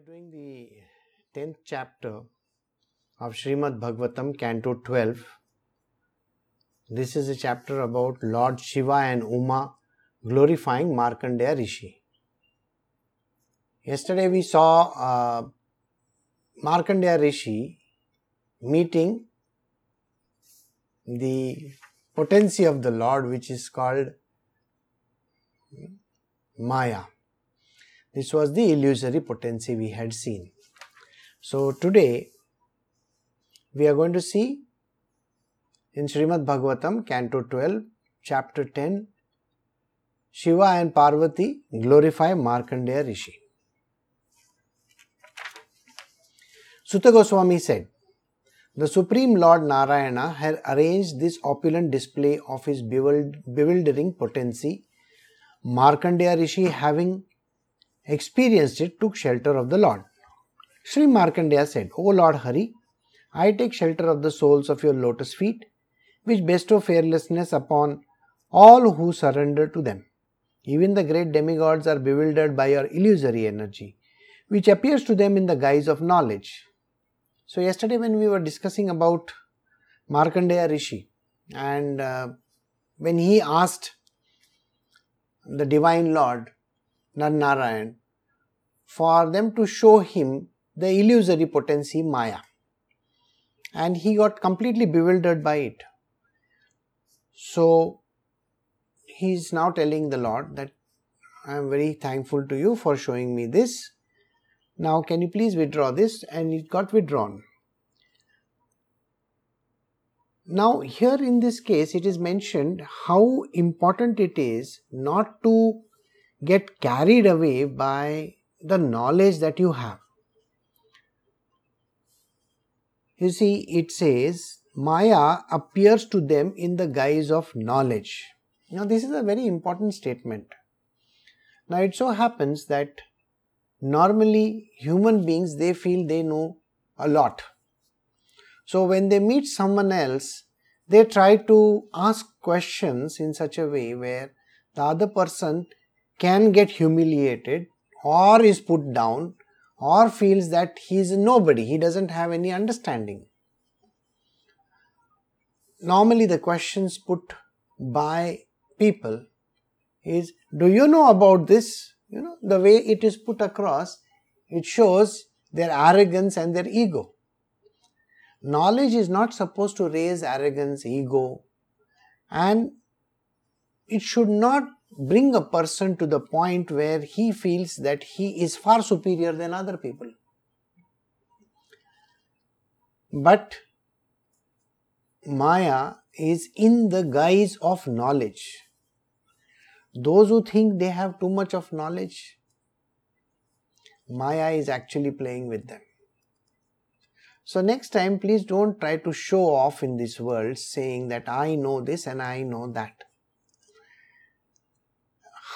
are doing the 10th chapter of Srimad Bhagavatam, Canto 12. This is a chapter about Lord Shiva and Uma glorifying Markandeya Rishi. Yesterday we saw uh, Markandeya Rishi meeting the potency of the Lord, which is called Maya. This was the illusory potency we had seen. So today we are going to see in Srimad Bhagavatam, Canto 12, Chapter 10, Shiva and Parvati glorify Markandeya Rishi. Suta Goswami said, The Supreme Lord Narayana had arranged this opulent display of his bewildering potency. Markandeya Rishi, having experienced it, took shelter of the Lord. Sri Markandeya said, O Lord Hari, I take shelter of the soles of your lotus feet, which bestow fearlessness upon all who surrender to them. Even the great demigods are bewildered by your illusory energy, which appears to them in the guise of knowledge. So, yesterday, when we were discussing about Markandeya Rishi, and uh, when he asked the Divine Lord, Narayan, for them to show him the illusory potency Maya. And he got completely bewildered by it. So he is now telling the Lord that I am very thankful to you for showing me this. Now, can you please withdraw this? And it got withdrawn. Now, here in this case, it is mentioned how important it is not to get carried away by the knowledge that you have. You see, it says Maya appears to them in the guise of knowledge. Now, this is a very important statement. Now, it so happens that normally human beings they feel they know a lot. So, when they meet someone else, they try to ask questions in such a way where the other person can get humiliated or is put down or feels that he is nobody, he doesn't have any understanding. Normally, the questions put by people is Do you know about this? You know, the way it is put across, it shows their arrogance and their ego. Knowledge is not supposed to raise arrogance, ego, and it should not bring a person to the point where he feels that he is far superior than other people. But Maya is in the guise of knowledge. Those who think they have too much of knowledge, Maya is actually playing with them. So, next time, please don't try to show off in this world saying that I know this and I know that.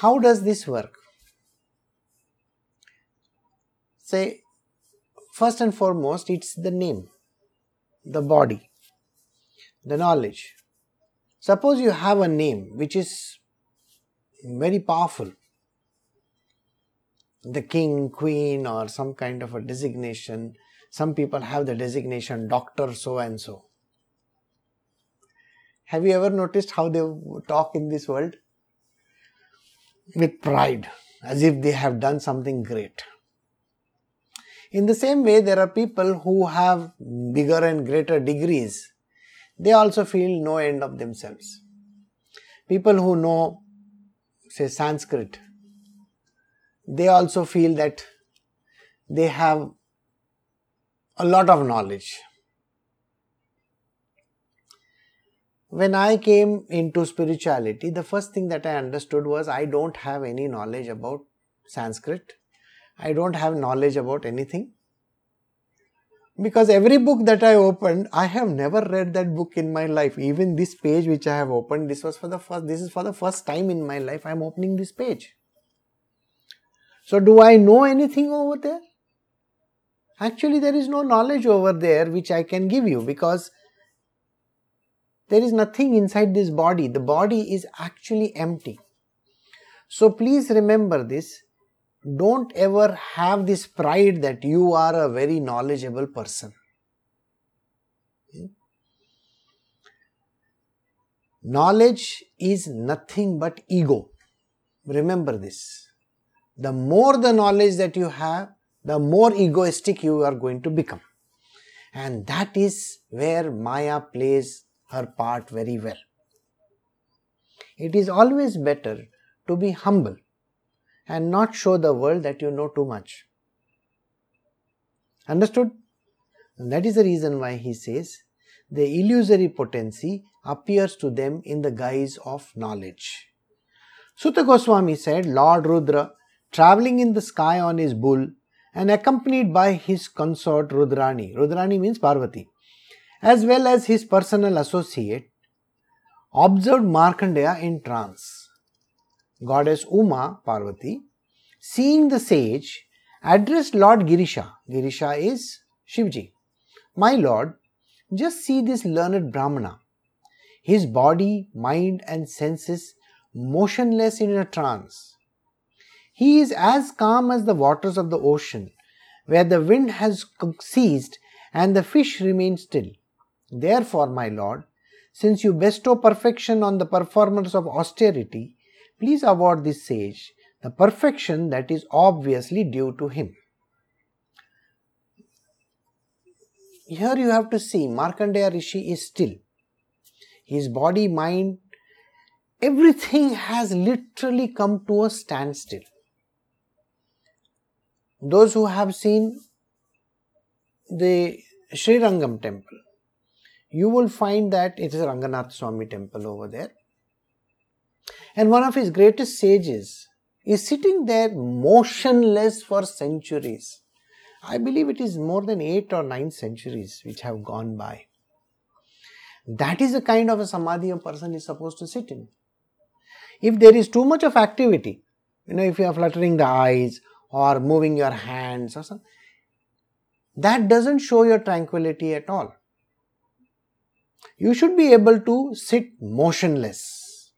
How does this work? Say, first and foremost, it's the name, the body, the knowledge. Suppose you have a name which is very powerful, the king, queen, or some kind of a designation. Some people have the designation doctor so and so. Have you ever noticed how they talk in this world? With pride as if they have done something great. In the same way, there are people who have bigger and greater degrees. They also feel no end of themselves. People who know, say, Sanskrit, they also feel that they have a lot of knowledge. When I came into spirituality, the first thing that I understood was I don't have any knowledge about Sanskrit. I don't have knowledge about anything. Because every book that I opened, I have never read that book in my life. Even this page which I have opened, this was for the first, this is for the first time in my life I am opening this page. So do I know anything over there? Actually, there is no knowledge over there which I can give you because there is nothing inside this body. The body is actually empty. So please remember this. don't ever have this pride that you are a very knowledgeable person. Knowledge is nothing but ego. Remember this. The more the knowledge that you have, the more egoistic you are going to become. And that is where Maya plays her part very well. It is always better to be humble and not show the world that you know too much. Understood? And that is the reason why he says the illusory potency appears to them in the guise of knowledge. Suta Goswami said Lord Rudra, traveling in the sky on his bull and accompanied by his consort Rudrani, Rudrani means Parvati, as well as his personal associate, observed Markandeya in trance. Goddess Uma Parvati, seeing the sage, addressed Lord Girisha. Girisha is Shivji. My lord, just see this learned Brahmana. His body, mind, and senses motionless in a trance. He is as calm as the waters of the ocean, where the wind has ceased and the fish remain still. Therefore, my lord, since you bestow perfection on the performers of austerity, please award this sage the perfection that is obviously due to him. Here you have to see Markandeya Rishi is still. His body, mind, everything has literally come to a standstill. Those who have seen the Sri Rangam temple, you will find that it is Ranganath Swami temple over there. And one of his greatest sages is sitting there motionless for centuries. I believe it is more than eight or nine centuries which have gone by. That is the kind of a samadhi a person is supposed to sit in. If there is too much of activity, you know, if you are fluttering the eyes or moving your hands or something, that doesn't show your tranquility at all. You should be able to sit motionless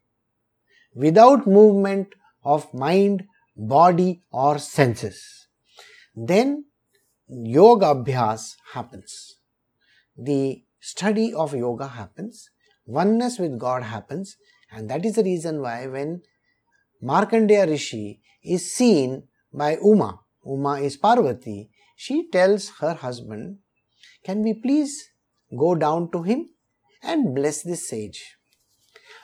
without movement of mind, body, or senses. Then yoga abhyas happens. The study of yoga happens, oneness with God happens, and that is the reason why when Markandeya Rishi is seen by Uma, Uma is Parvati, she tells her husband, Can we please go down to him and bless this sage?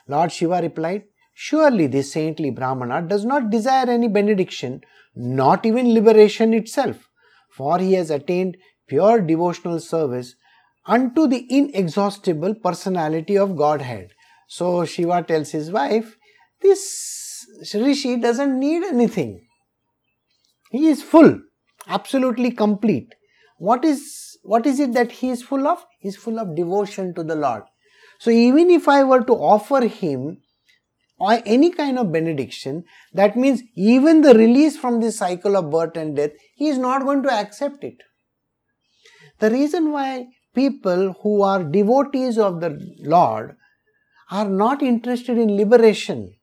Lord Shiva replied, Surely this saintly Brahmana does not desire any benediction, not even liberation itself, for he has attained pure devotional service unto the inexhaustible personality of Godhead. So Shiva tells his wife, This Rishi doesn't need anything. He is full, absolutely complete. What is what is it that he is full of? He is full of devotion to the Lord. So even if I were to offer him or any kind of benediction, that means even the release from this cycle of birth and death, he is not going to accept it. The reason why people who are devotees of the Lord are not interested in liberation.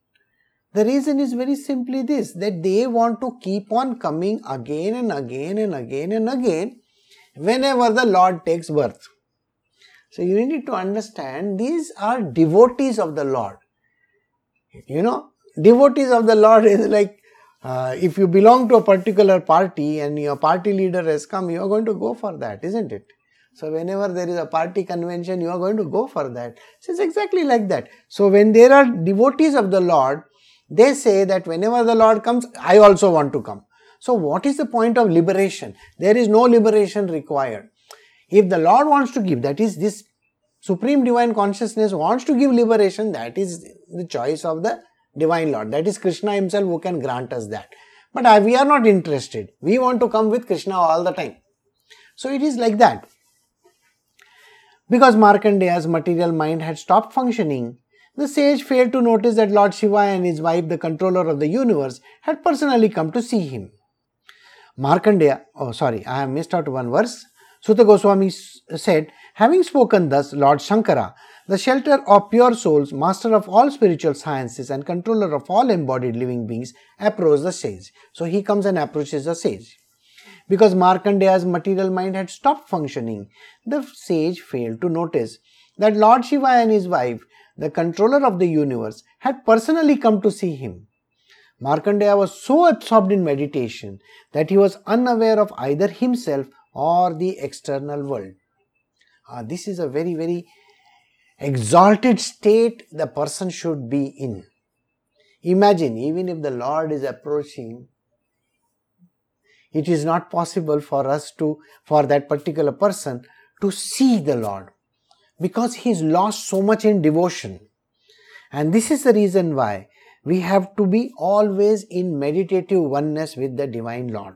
The reason is very simply this that they want to keep on coming again and again and again and again whenever the Lord takes birth. So you need to understand these are devotees of the Lord. You know, devotees of the Lord is like uh, if you belong to a particular party and your party leader has come, you are going to go for that, isn't it? So, whenever there is a party convention, you are going to go for that. So, it's exactly like that. So, when there are devotees of the Lord, they say that whenever the Lord comes, I also want to come. So, what is the point of liberation? There is no liberation required. If the Lord wants to give, that is, this Supreme Divine Consciousness wants to give liberation, that is the choice of the Divine Lord. That is Krishna Himself who can grant us that. But uh, we are not interested. We want to come with Krishna all the time. So it is like that. Because Markandeya's material mind had stopped functioning, the sage failed to notice that Lord Shiva and his wife, the controller of the universe, had personally come to see him. Markandeya, oh sorry, I have missed out one verse. Suta Goswami said, Having spoken thus, Lord Shankara, the shelter of pure souls, master of all spiritual sciences, and controller of all embodied living beings, approached the sage. So he comes and approaches the sage. Because Markandeya's material mind had stopped functioning, the sage failed to notice that Lord Shiva and his wife, the controller of the universe, had personally come to see him. Markandeya was so absorbed in meditation that he was unaware of either himself or the external world. Uh, this is a very, very exalted state the person should be in. Imagine, even if the Lord is approaching, it is not possible for us to, for that particular person to see the Lord because he is lost so much in devotion. And this is the reason why we have to be always in meditative oneness with the Divine Lord.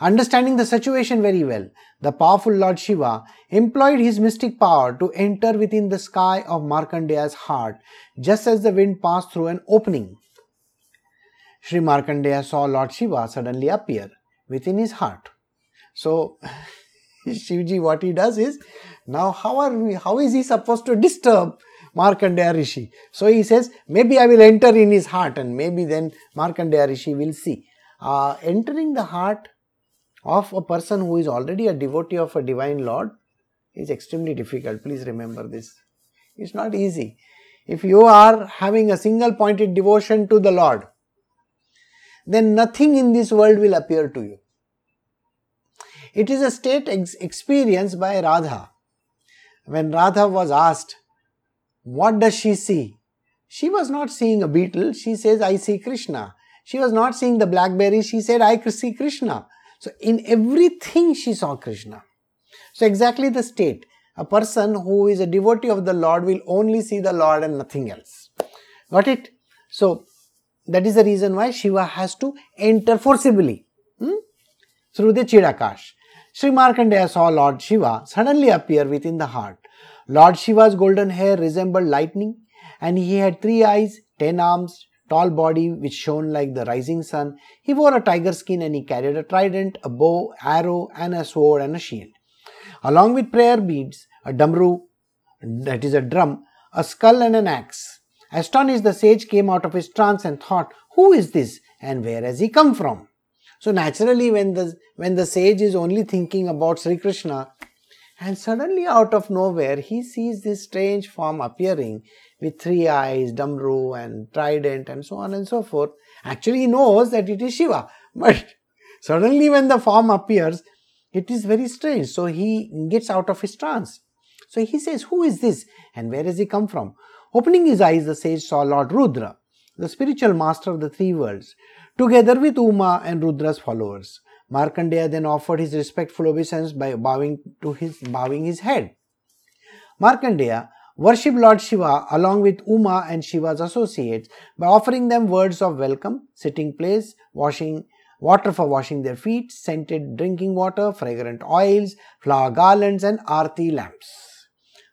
Understanding the situation very well, the powerful Lord Shiva employed his mystic power to enter within the sky of Markandeya's heart just as the wind passed through an opening. Sri Markandeya saw Lord Shiva suddenly appear within his heart. So, Shivji, what he does is, now how are we, how is he supposed to disturb Markandeya Rishi? So he says, maybe I will enter in his heart and maybe then Markandeya Rishi will see. Uh, entering the heart of a person who is already a devotee of a divine Lord is extremely difficult. Please remember this. It's not easy. If you are having a single pointed devotion to the Lord, then nothing in this world will appear to you. It is a state ex- experienced by Radha. When Radha was asked, What does she see? She was not seeing a beetle, she says, I see Krishna. She was not seeing the blackberry, she said, I see Krishna. So, in everything she saw Krishna. So, exactly the state. A person who is a devotee of the Lord will only see the Lord and nothing else. Got it? So, that is the reason why Shiva has to enter forcibly hmm? through the Chidakash. Sri Markandeya saw Lord Shiva suddenly appear within the heart. Lord Shiva's golden hair resembled lightning, and he had three eyes, ten arms, tall body which shone like the rising sun. He wore a tiger skin and he carried a trident, a bow, arrow, and a sword and a shield. Along with prayer beads, a damru, that is a drum, a skull, and an axe. Astonished, the sage came out of his trance and thought, Who is this and where has he come from? So naturally, when the when the sage is only thinking about Sri Krishna, and suddenly out of nowhere he sees this strange form appearing with three eyes, Damru and trident and so on and so forth. Actually, he knows that it is Shiva, but suddenly when the form appears, it is very strange. So he gets out of his trance. So he says, Who is this and where has he come from? Opening his eyes, the sage saw Lord Rudra, the spiritual master of the three worlds, together with Uma and Rudra's followers. Markandeya then offered his respectful obeisance by bowing to his bowing his head. Markandeya worshipped Lord Shiva along with Uma and Shiva's associates by offering them words of welcome, sitting place, washing water for washing their feet, scented drinking water, fragrant oils, flower garlands, and arti lamps.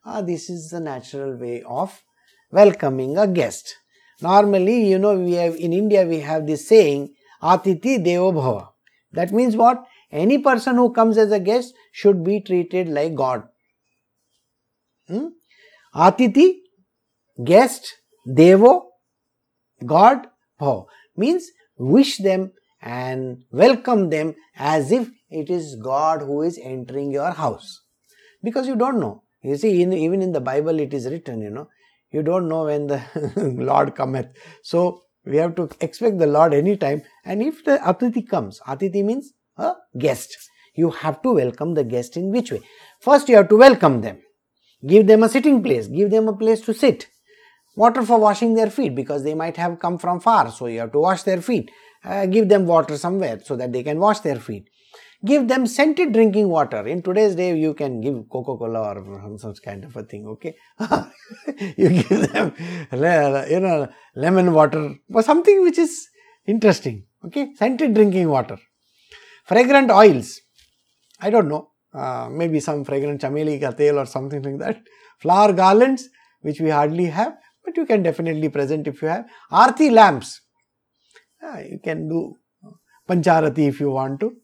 Ah, this is the natural way of welcoming a guest. Normally, you know, we have in India we have this saying, Atiti Devo Bhava. That means what? Any person who comes as a guest should be treated like God. Hmm? Atiti, guest, Devo, God, Bhav means wish them and welcome them as if it is God who is entering your house. Because you don't know. You see, in, even in the Bible it is written, you know, you don't know when the Lord cometh. So we have to expect the Lord anytime. And if the Atiti comes, Atiti means a guest. You have to welcome the guest in which way? First, you have to welcome them. Give them a sitting place. Give them a place to sit. Water for washing their feet because they might have come from far. So you have to wash their feet. Uh, give them water somewhere so that they can wash their feet give them scented drinking water. In today's day, you can give Coca Cola or some kind of a thing, okay? you give them, you know, lemon water or something which is interesting, okay? Scented drinking water. Fragrant oils, I don't know, uh, maybe some fragrant chameli ka or something like that. Flower garlands, which we hardly have, but you can definitely present if you have. Arti lamps, uh, you can do pancharati if you want to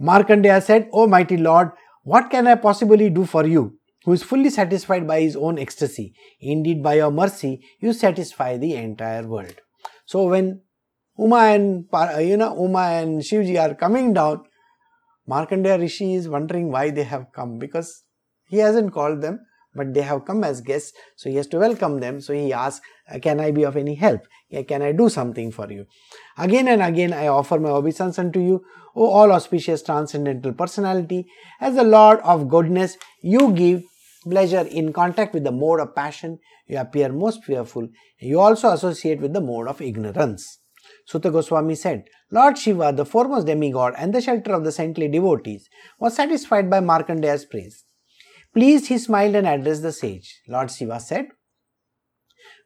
Markandeya said, O mighty Lord, what can I possibly do for you, who is fully satisfied by his own ecstasy? Indeed, by your mercy, you satisfy the entire world. So when Uma and uh, you know Uma and Shivji are coming down, Markandeya Rishi is wondering why they have come because he hasn't called them, but they have come as guests, so he has to welcome them. So he asks, uh, Can I be of any help? Can I do something for you? Again and again, I offer my obeisance unto you, O all auspicious transcendental personality. As the Lord of goodness, you give pleasure in contact with the mode of passion, you appear most fearful. You also associate with the mode of ignorance. Suta Goswami said, Lord Shiva, the foremost demigod and the shelter of the saintly devotees, was satisfied by Markandeya's praise. Pleased, he smiled and addressed the sage. Lord Shiva said,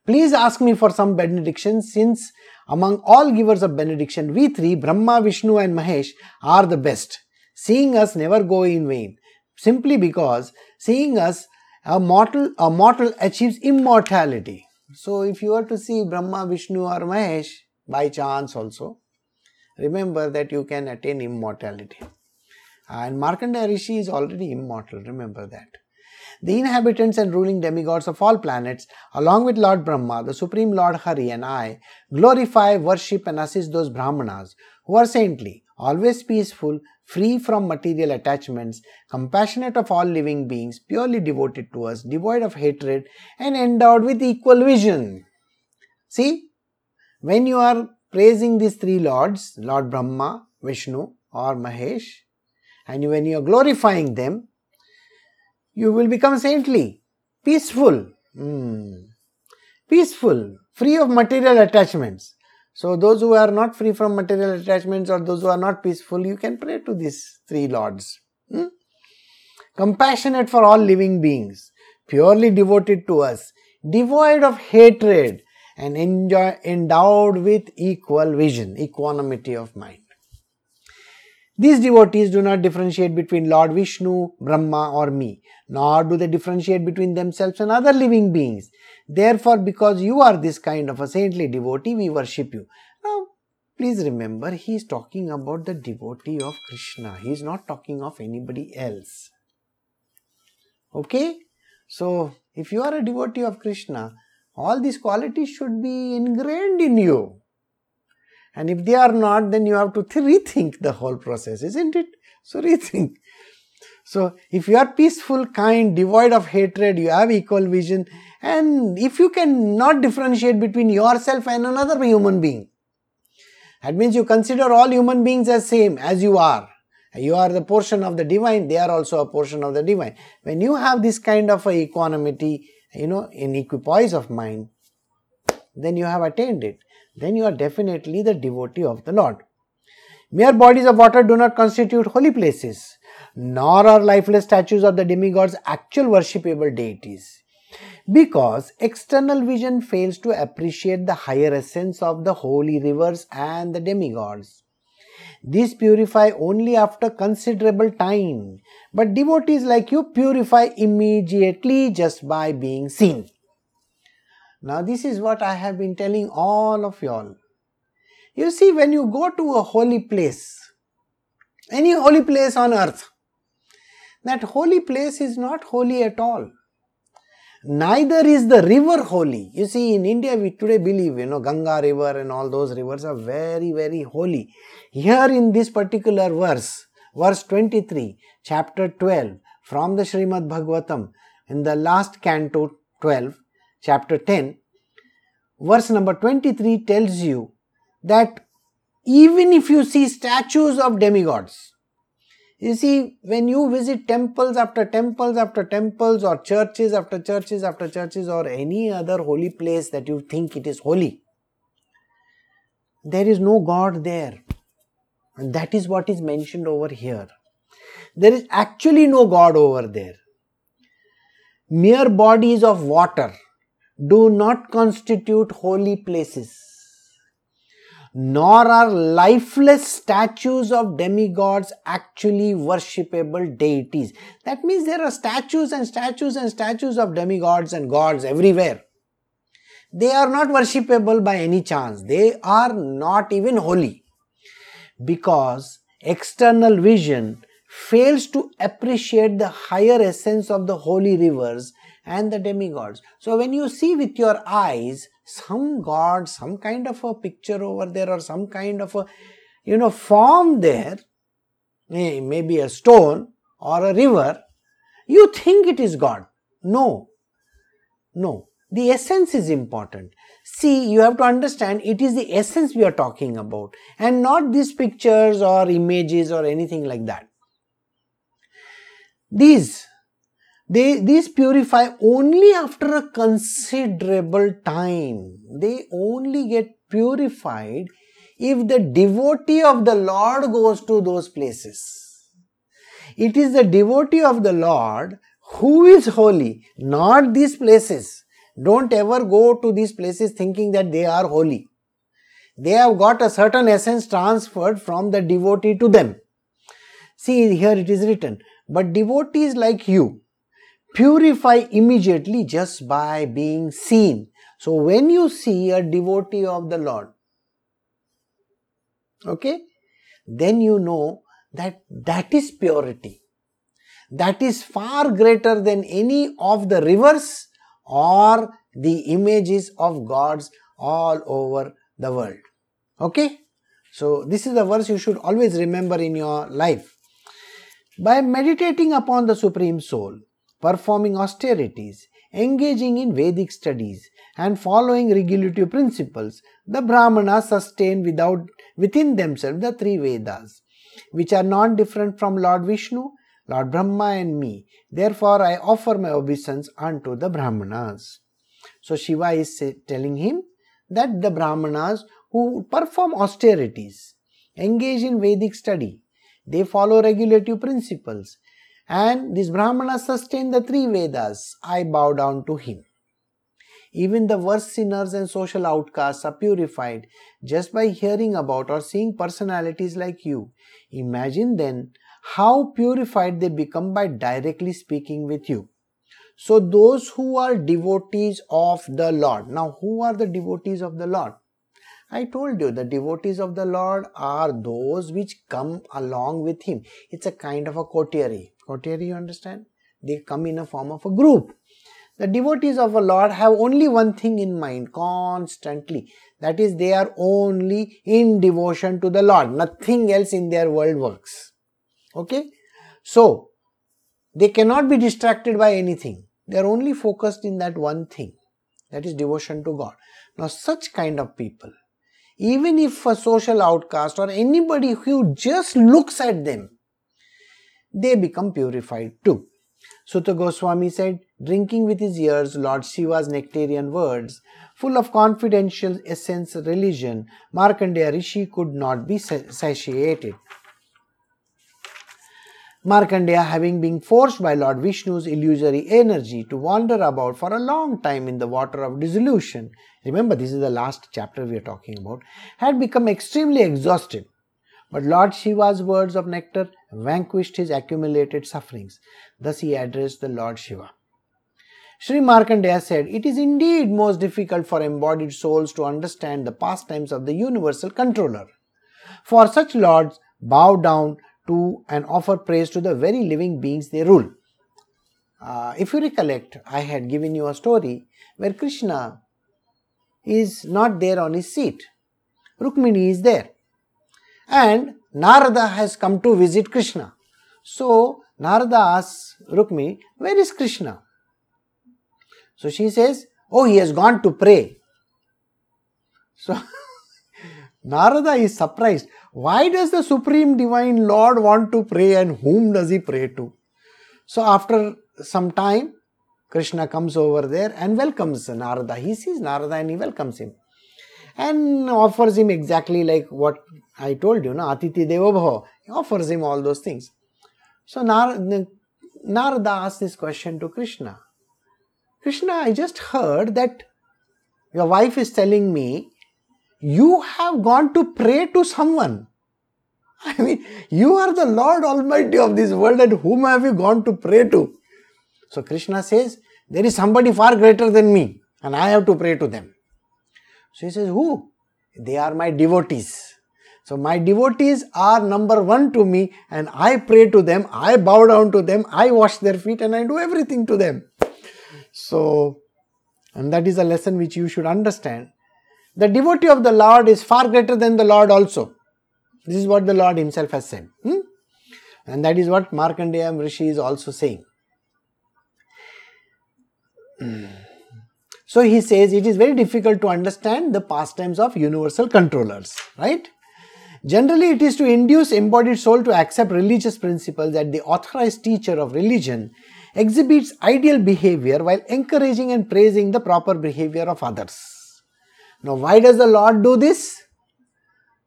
Please ask me for some benediction since among all givers of benediction, we three, Brahma, Vishnu, and Mahesh, are the best. Seeing us never go in vain, simply because seeing us, a mortal, a mortal achieves immortality. So, if you are to see Brahma, Vishnu, or Mahesh by chance also, remember that you can attain immortality. And Markandeya Rishi is already immortal, remember that. The inhabitants and ruling demigods of all planets, along with Lord Brahma, the Supreme Lord Hari, and I, glorify, worship, and assist those Brahmanas who are saintly, always peaceful, free from material attachments, compassionate of all living beings, purely devoted to us, devoid of hatred, and endowed with equal vision. See, when you are praising these three lords, Lord Brahma, Vishnu, or Mahesh, and when you are glorifying them, you will become saintly, peaceful, mm. peaceful, free of material attachments. So, those who are not free from material attachments or those who are not peaceful, you can pray to these three lords. Hmm? Compassionate for all living beings, purely devoted to us, devoid of hatred, and enjoy, endowed with equal vision, equanimity of mind. These devotees do not differentiate between Lord Vishnu, Brahma, or me, nor do they differentiate between themselves and other living beings. Therefore, because you are this kind of a saintly devotee, we worship you. Now, please remember, he is talking about the devotee of Krishna. He is not talking of anybody else. Okay? So, if you are a devotee of Krishna, all these qualities should be ingrained in you. And if they are not, then you have to rethink the whole process, isn't it? So, rethink. So, if you are peaceful, kind, devoid of hatred, you have equal vision, and if you can not differentiate between yourself and another human being, that means you consider all human beings as same as you are. You are the portion of the divine, they are also a portion of the divine. When you have this kind of a equanimity, you know, in equipoise of mind, then you have attained it then you are definitely the devotee of the Lord. Mere bodies of water do not constitute holy places, nor are lifeless statues of the demigods actual worshipable deities. Because external vision fails to appreciate the higher essence of the holy rivers and the demigods. These purify only after considerable time, but devotees like you purify immediately just by being seen. Now, this is what I have been telling all of you all. You see, when you go to a holy place, any holy place on earth, that holy place is not holy at all. Neither is the river holy. You see, in India, we today believe, you know, Ganga river and all those rivers are very, very holy. Here in this particular verse, verse 23, chapter 12, from the Srimad Bhagavatam, in the last canto 12, chapter 10, verse number 23 tells you that even if you see statues of demigods, you see, when you visit temples after temples after temples, or churches after churches after churches, or any other holy place that you think it is holy, there is no God there. And that is what is mentioned over here. There is actually no God over there. Mere bodies of water do not constitute holy places, nor are lifeless statues of demigods actually worshipable deities. That means there are statues and statues and statues of demigods and gods everywhere. They are not worshipable by any chance, they are not even holy because external vision fails to appreciate the higher essence of the holy rivers and the demigods. So, when you see with your eyes some god, some kind of a picture over there, or some kind of a you know form there, maybe a stone or a river, you think it is God. No, no. The essence is important. See, you have to understand it is the essence we are talking about and not these pictures or images or anything like that. These they these purify only after a considerable time. They only get purified if the devotee of the Lord goes to those places. It is the devotee of the Lord who is holy, not these places. Don't ever go to these places thinking that they are holy. They have got a certain essence transferred from the devotee to them. See, here it is written, but devotees like you purify immediately just by being seen. So, when you see a devotee of the Lord, okay, then you know that that is purity. That is far greater than any of the rivers or the images of gods all over the world. Okay? So, this is the verse you should always remember in your life. By meditating upon the Supreme Soul, performing austerities, engaging in Vedic studies, and following regulative principles, the Brahmanas sustain without, within themselves the three Vedas, which are non different from Lord Vishnu, Lord Brahma and me. Therefore, I offer my obeisance unto the Brahmanas. So, Shiva is telling him that the Brahmanas who perform austerities, engage in Vedic study, they follow regulative principles, and this Brahmanas sustain the three Vedas. I bow down to him. Even the worst sinners and social outcasts are purified just by hearing about or seeing personalities like you. Imagine then how purified they become by directly speaking with you. So, those who are devotees of the Lord. Now, who are the devotees of the Lord? I told you the devotees of the Lord are those which come along with Him. It's a kind of a coterie. Coterie, you understand? They come in a form of a group. The devotees of a Lord have only one thing in mind constantly. That is, they are only in devotion to the Lord. Nothing else in their world works. Okay? So, they cannot be distracted by anything. They are only focused in that one thing. That is devotion to God. Now, such kind of people, even if a social outcast or anybody who just looks at them, they become purified too. Suta Goswami said, drinking with his ears Lord Shiva's nectarian words, full of confidential essence religion, Markandeya Rishi could not be satiated. Markandeya, having been forced by Lord Vishnu's illusory energy to wander about for a long time in the water of dissolution, remember this is the last chapter we are talking about, had become extremely exhausted. But Lord Shiva's words of nectar vanquished his accumulated sufferings. Thus he addressed the Lord Shiva. Sri Markandeya said, It is indeed most difficult for embodied souls to understand the pastimes of the universal controller. For such lords bow down to and offer praise to the very living beings they rule. Uh, if you recollect, I had given you a story where Krishna is not there on his seat. Rukmini is there. And Narada has come to visit Krishna. So Narada asks Rukmi, Where is Krishna? So she says, Oh, he has gone to pray. So Narada is surprised. Why does the Supreme Divine Lord want to pray and whom does he pray to? So, after some time, Krishna comes over there and welcomes Narada. He sees Narada and he welcomes him and offers him exactly like what I told you, no? Atiti Devabhava. He offers him all those things. So Narada, Narada asks this question to Krishna. Krishna, I just heard that your wife is telling me you have gone to pray to someone. I mean, you are the Lord Almighty of this world, and whom have you gone to pray to? So Krishna says, There is somebody far greater than me, and I have to pray to them. So he says, Who? They are my devotees. So my devotees are number one to me and I pray to them, I bow down to them, I wash their feet and I do everything to them. So, and that is a lesson which you should understand. The devotee of the Lord is far greater than the Lord also. This is what the Lord Himself has said. Hmm? And that is what Markandeya Rishi is also saying. So he says it is very difficult to understand the pastimes of universal controllers, right? Generally, it is to induce embodied soul to accept religious principles that the authorized teacher of religion exhibits ideal behavior while encouraging and praising the proper behavior of others. Now, why does the Lord do this?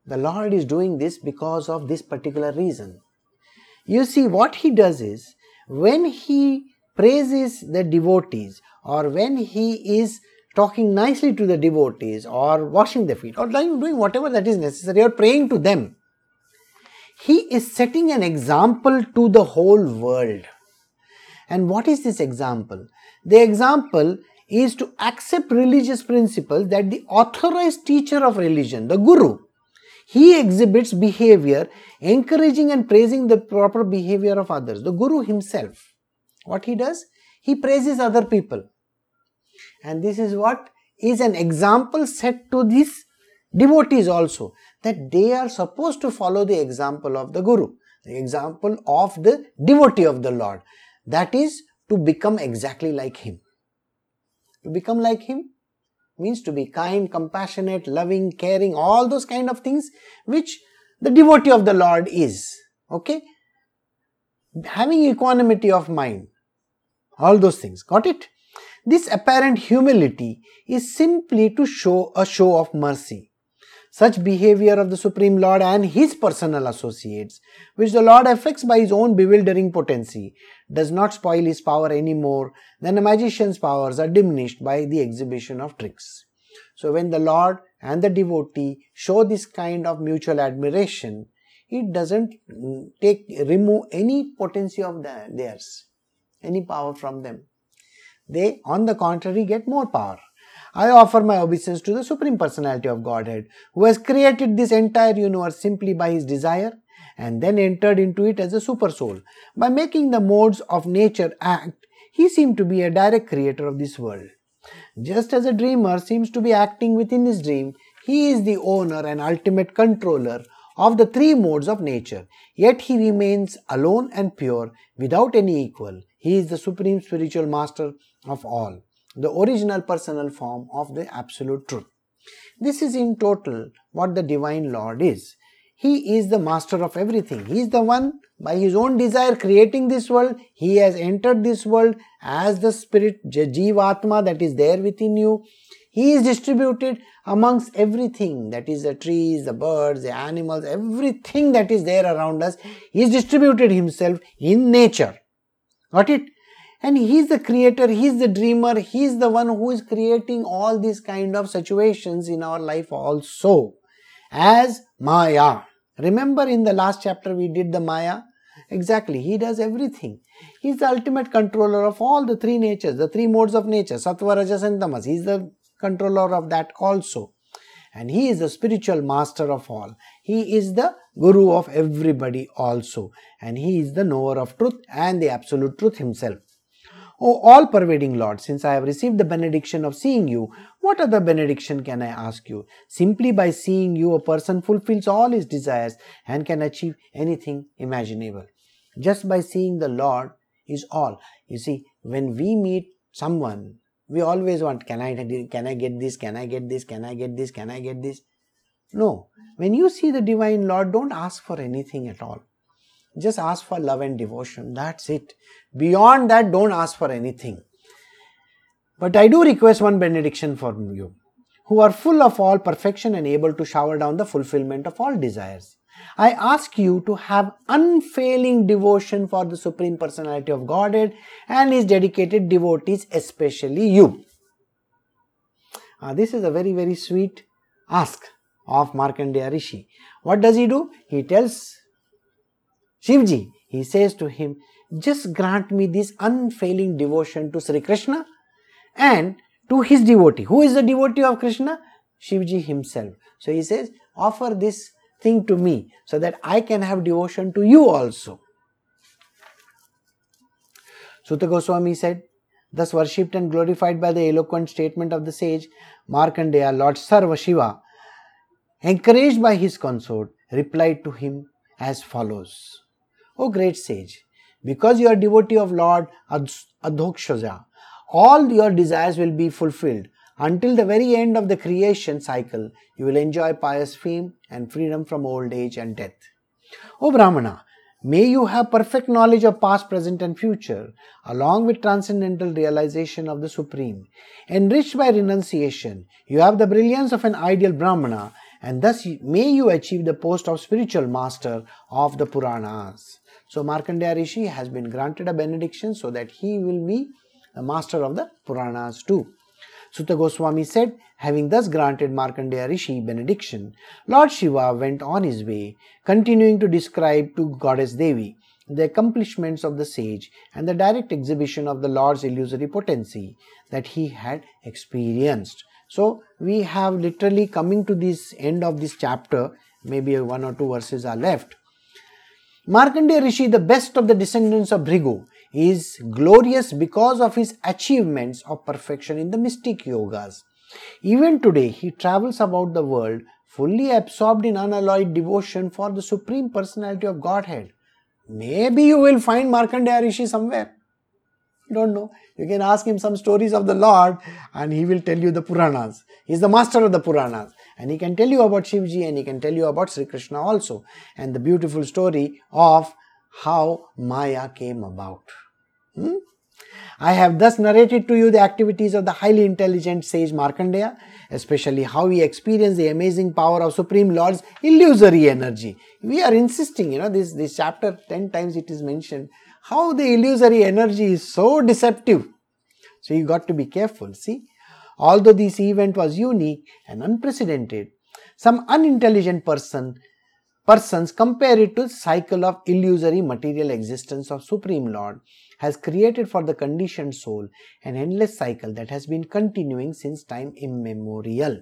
The Lord is doing this because of this particular reason. You see, what he does is when he praises the devotees or when he is talking nicely to the devotees or washing their feet or doing whatever that is necessary or praying to them, he is setting an example to the whole world. And what is this example? The example is to accept religious principles that the authorized teacher of religion, the Guru, he exhibits behavior encouraging and praising the proper behavior of others. The Guru himself, what he does? He praises other people. And this is what is an example set to these devotees also that they are supposed to follow the example of the Guru, the example of the devotee of the Lord. That is to become exactly like him. To become like him means to be kind, compassionate, loving, caring, all those kind of things which the devotee of the Lord is. Okay? Having equanimity of mind, all those things. Got it? This apparent humility is simply to show a show of mercy. Such behavior of the Supreme Lord and his personal associates, which the Lord affects by his own bewildering potency, does not spoil his power any more than a magician's powers are diminished by the exhibition of tricks. So, when the Lord and the devotee show this kind of mutual admiration, it doesn't take remove any potency of the, theirs, any power from them. They, on the contrary, get more power. I offer my obeisance to the Supreme Personality of Godhead, who has created this entire universe simply by his desire and then entered into it as a super soul. By making the modes of nature act, he seemed to be a direct creator of this world. Just as a dreamer seems to be acting within his dream, he is the owner and ultimate controller of the three modes of nature, yet he remains alone and pure without any equal. He is the supreme spiritual master of all, the original personal form of the absolute truth. This is in total what the divine Lord is. He is the master of everything. He is the one by his own desire creating this world. He has entered this world as the spirit Jivatma that is there within you. He is distributed amongst everything that is the trees, the birds, the animals, everything that is there around us. He is distributed himself in nature. Got it? And he's the creator, he's the dreamer, he's the one who is creating all these kind of situations in our life also as Maya. Remember in the last chapter we did the Maya? Exactly, he does everything. He's the ultimate controller of all the three natures, the three modes of nature, Sattva, Rajas, and Tamas. He's the controller of that also. And he is the spiritual master of all. He is the guru of everybody also. And he is the knower of truth and the absolute truth himself. O all pervading Lord, since I have received the benediction of seeing you, what other benediction can I ask you? Simply by seeing you, a person fulfills all his desires and can achieve anything imaginable. Just by seeing the Lord is all. You see, when we meet someone, we always want, can I, can I get this? Can I get this? Can I get this? Can I get this? No. When you see the Divine Lord, don't ask for anything at all. Just ask for love and devotion. That's it. Beyond that, don't ask for anything. But I do request one benediction from you, who are full of all perfection and able to shower down the fulfillment of all desires. I ask you to have unfailing devotion for the Supreme Personality of Godhead and His dedicated devotees, especially you. Uh, this is a very, very sweet ask of Markandeya Rishi. What does he do? He tells Shivji, he says to him, just grant me this unfailing devotion to Sri Krishna and to his devotee. Who is the devotee of Krishna? Shivji himself. So he says, offer this thing to me so that I can have devotion to you also. Suta Goswami said, Thus worshipped and glorified by the eloquent statement of the sage Markandeya, Lord Sarva Shiva, encouraged by his consort, replied to him as follows O great sage, because you are devotee of Lord Adhokshaja, all your desires will be fulfilled. Until the very end of the creation cycle, you will enjoy pious fame and freedom from old age and death. O Brahmana, May you have perfect knowledge of past, present, and future, along with transcendental realization of the Supreme. Enriched by renunciation, you have the brilliance of an ideal Brahmana, and thus may you achieve the post of spiritual master of the Puranas. So, Markandeya Rishi has been granted a benediction so that he will be the master of the Puranas too. Suta Goswami said, having thus granted Markandeya Rishi benediction, Lord Shiva went on his way, continuing to describe to Goddess Devi the accomplishments of the sage and the direct exhibition of the Lord's illusory potency that he had experienced. So, we have literally coming to this end of this chapter, maybe one or two verses are left. Markandeya Rishi, the best of the descendants of Bhrigu, is glorious because of his achievements of perfection in the mystic yogas. Even today, he travels about the world fully absorbed in unalloyed devotion for the Supreme Personality of Godhead. Maybe you will find Markandeya Rishi somewhere. Don't know. You can ask him some stories of the Lord and he will tell you the Puranas. He is the master of the Puranas and he can tell you about Shivji and he can tell you about Sri Krishna also and the beautiful story of how Maya came about. Hmm? I have thus narrated to you the activities of the highly intelligent sage Markandeya, especially how he experienced the amazing power of Supreme Lord's illusory energy. We are insisting, you know, this, this chapter 10 times it is mentioned, how the illusory energy is so deceptive. So you got to be careful. See, although this event was unique and unprecedented, some unintelligent person persons compare it to cycle of illusory material existence of Supreme Lord has created for the conditioned soul an endless cycle that has been continuing since time immemorial.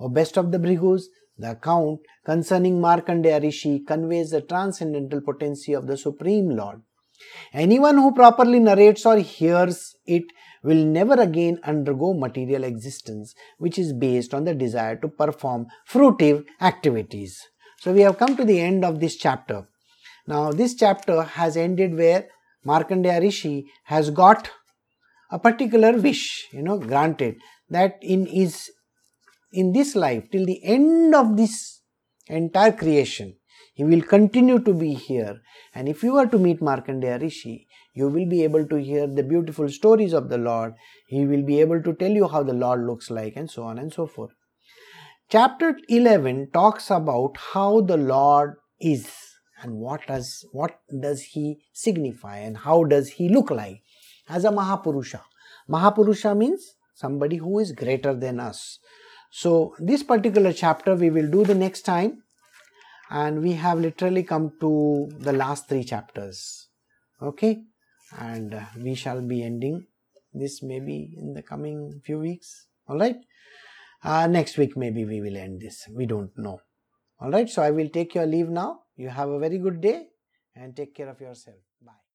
O best of the Bhrigus, the account concerning Markandeya Rishi conveys the transcendental potency of the Supreme Lord. Anyone who properly narrates or hears it will never again undergo material existence, which is based on the desire to perform fruitive activities. So, we have come to the end of this chapter. Now, this chapter has ended where Markandeya Rishi has got a particular wish, you know, granted that in his in this life till the end of this entire creation, he will continue to be here. And if you are to meet Markandeya Rishi, you will be able to hear the beautiful stories of the Lord. He will be able to tell you how the Lord looks like, and so on and so forth. Chapter 11 talks about how the Lord is and what does what does he signify and how does he look like as a mahapurusha mahapurusha means somebody who is greater than us so this particular chapter we will do the next time and we have literally come to the last three chapters. Okay? And uh, we shall be ending this maybe in the coming few weeks. All right uh, next week maybe we will end this. We don't know. All right so i will take your leave now. You have a very good day and take care of yourself.